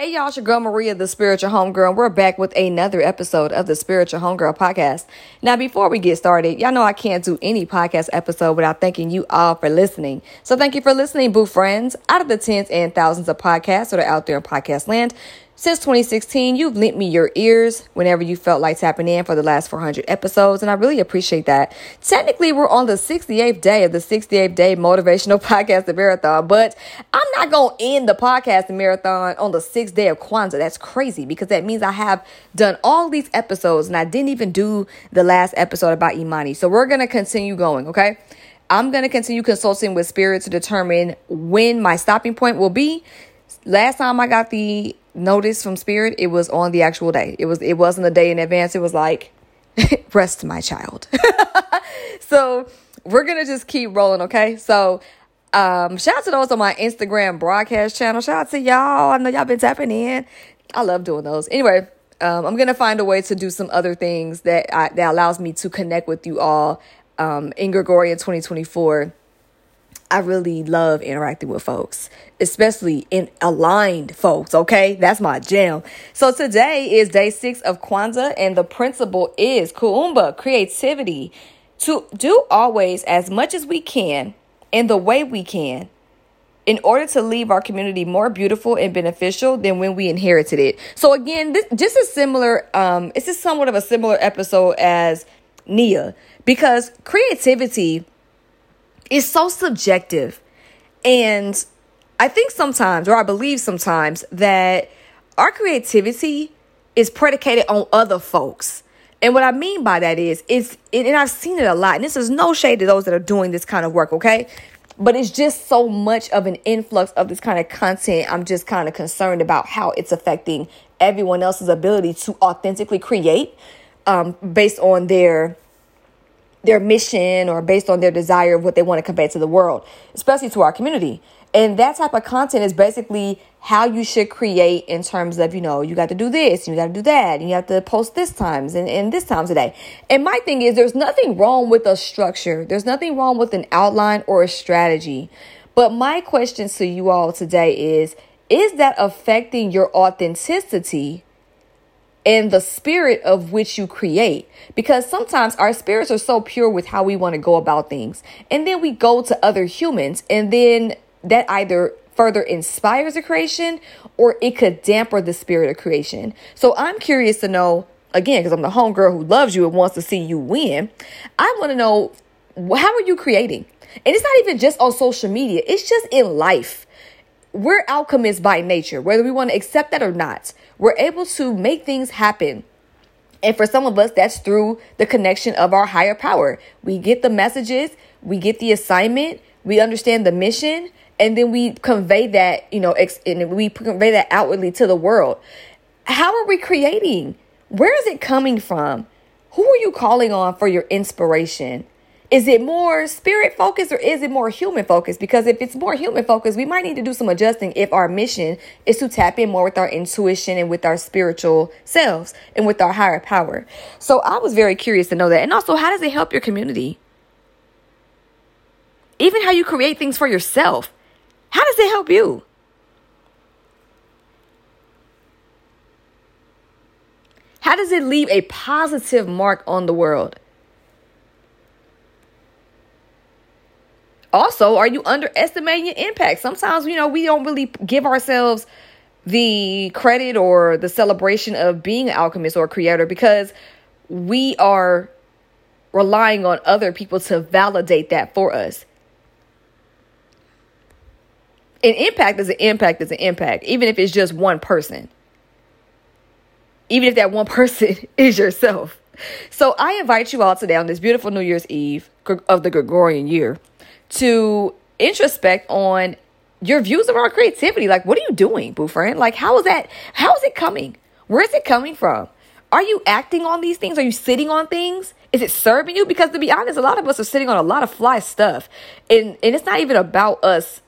Hey y'all, it's your girl Maria, the spiritual homegirl, and we're back with another episode of the Spiritual Homegirl podcast. Now, before we get started, y'all know I can't do any podcast episode without thanking you all for listening. So thank you for listening, boo friends. Out of the tens and thousands of podcasts that are out there in podcast land, since 2016, you've lent me your ears whenever you felt like tapping in for the last 400 episodes, and I really appreciate that. Technically, we're on the 68th day of the 68th day motivational podcast marathon, but I'm not going to end the podcast marathon on the sixth day of Kwanzaa. That's crazy because that means I have done all these episodes and I didn't even do the last episode about Imani. So we're going to continue going, okay? I'm going to continue consulting with Spirit to determine when my stopping point will be. Last time I got the notice from spirit it was on the actual day. It was it wasn't a day in advance. It was like rest my child. So we're gonna just keep rolling okay? So um shout out to those on my instagram broadcast channel. Shout out to y'all. I know y'all been tapping in. I love doing those. Anyway um, i'm gonna find a way to do some other things that I, that allows me to connect with you all um, in gregorian 2024 I really love interacting with folks, especially in aligned folks. Okay, that's my jam. So today is day six of Kwanzaa, and the principle is Kuumba creativity to do always as much as we can in the way we can in order to leave our community more beautiful and beneficial than when we inherited it. So again, this just a similar um it's just somewhat of a similar episode as Nia because creativity is so subjective. And I think sometimes, or I believe sometimes, that our creativity is predicated on other folks. And what I mean by that is, it's, and I've seen it a lot, and this is no shade to those that are doing this kind of work, okay? But it's just so much of an influx of this kind of content. I'm just kind of concerned about how it's affecting everyone else's ability to authentically create um, based on their their mission or based on their desire of what they want to convey to the world, especially to our community. And that type of content is basically how you should create in terms of, you know, you got to do this, and you got to do that, and you have to post this times and, and this times a day. And my thing is, there's nothing wrong with a structure, there's nothing wrong with an outline or a strategy. But my question to you all today is Is that affecting your authenticity and the spirit of which you create. Because sometimes our spirits are so pure with how we want to go about things. And then we go to other humans, and then that either further inspires a creation or it could damper the spirit of creation. So I'm curious to know, again, because I'm the homegirl who loves you and wants to see you win. I want to know how are you creating? And it's not even just on social media, it's just in life. We're alchemists by nature, whether we want to accept that or not we're able to make things happen. And for some of us, that's through the connection of our higher power. We get the messages, we get the assignment, we understand the mission, and then we convey that, you know, ex- and we convey that outwardly to the world. How are we creating? Where is it coming from? Who are you calling on for your inspiration? Is it more spirit focused or is it more human focused? Because if it's more human focused, we might need to do some adjusting if our mission is to tap in more with our intuition and with our spiritual selves and with our higher power. So I was very curious to know that. And also, how does it help your community? Even how you create things for yourself. How does it help you? How does it leave a positive mark on the world? Also, are you underestimating your impact? Sometimes, you know, we don't really give ourselves the credit or the celebration of being an alchemist or a creator because we are relying on other people to validate that for us. An impact is an impact is an impact, even if it's just one person. Even if that one person is yourself. So I invite you all today on this beautiful New Year's Eve of the Gregorian year to introspect on your views our creativity. Like, what are you doing, boo friend? Like, how is that? How is it coming? Where is it coming from? Are you acting on these things? Are you sitting on things? Is it serving you? Because to be honest, a lot of us are sitting on a lot of fly stuff. And and it's not even about us.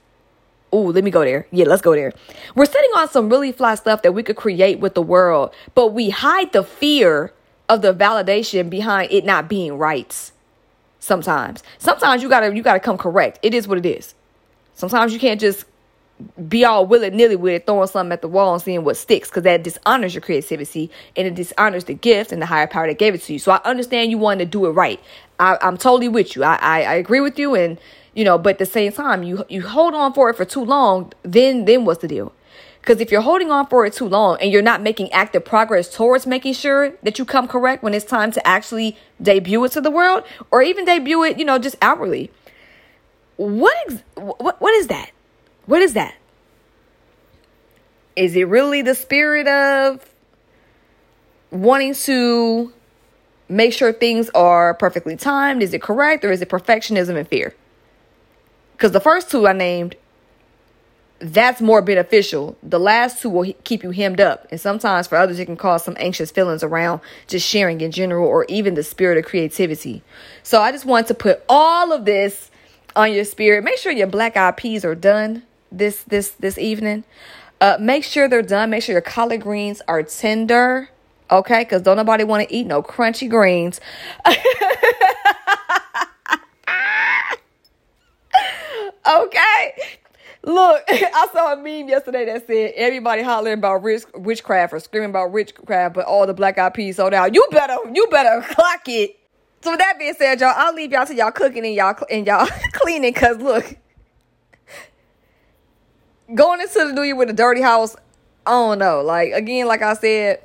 Oh, let me go there. Yeah, let's go there. We're sitting on some really fly stuff that we could create with the world, but we hide the fear of the validation behind it not being right sometimes. Sometimes you gotta you gotta come correct. It is what it is. Sometimes you can't just be all willy nilly with it, throwing something at the wall and seeing what sticks, because that dishonors your creativity and it dishonors the gift and the higher power that gave it to you. So I understand you want to do it right. I, am totally with you. I, I, I agree with you, and you know, but at the same time, you you hold on for it for too long, then then what's the deal? Because if you're holding on for it too long and you're not making active progress towards making sure that you come correct when it's time to actually debut it to the world, or even debut it, you know, just outwardly, what ex- what what is that? What is that? Is it really the spirit of wanting to make sure things are perfectly timed? Is it correct? Or is it perfectionism and fear? Because the first two I named, that's more beneficial. The last two will keep you hemmed up. And sometimes for others, it can cause some anxious feelings around just sharing in general or even the spirit of creativity. So I just want to put all of this on your spirit. Make sure your black eyed peas are done this this this evening. Uh, make sure they're done. Make sure your collard greens are tender. Okay, because don't nobody want to eat no crunchy greens. Look, I saw a meme yesterday that said everybody hollering about witchcraft or screaming about witchcraft, but all the black eyed peas sold out. You better, you better clock it. So with that being said, y'all, I'll leave y'all to y'all cooking and y'all and y'all cleaning. Cause look, going into the new year with a dirty house, I don't know. Like again, like I said,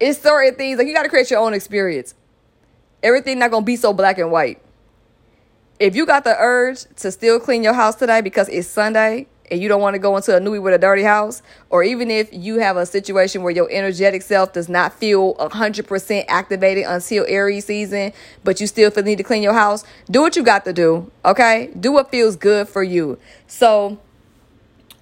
it's certain things like you got to create your own experience. Everything not gonna be so black and white. If you got the urge to still clean your house today because it's Sunday and you don't want to go into a new with a dirty house, or even if you have a situation where your energetic self does not feel 100% activated until Aries season, but you still feel the need to clean your house, do what you got to do, okay? Do what feels good for you. So,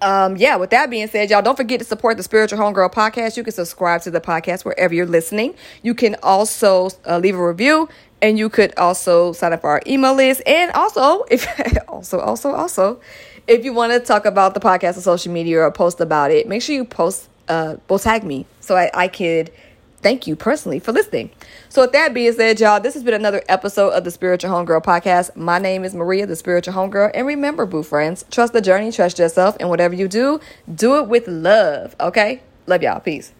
um, yeah, with that being said, y'all don't forget to support the Spiritual Homegirl podcast. You can subscribe to the podcast wherever you're listening. You can also uh, leave a review and you could also sign up for our email list. And also, if also, also, also, if you want to talk about the podcast on social media or post about it, make sure you post, uh, will tag me so I, I could thank you personally for listening. So, with that being said, y'all, this has been another episode of the Spiritual Homegirl podcast. My name is Maria, the Spiritual Homegirl. And remember, boo friends, trust the journey, trust yourself, and whatever you do, do it with love. Okay? Love y'all. Peace.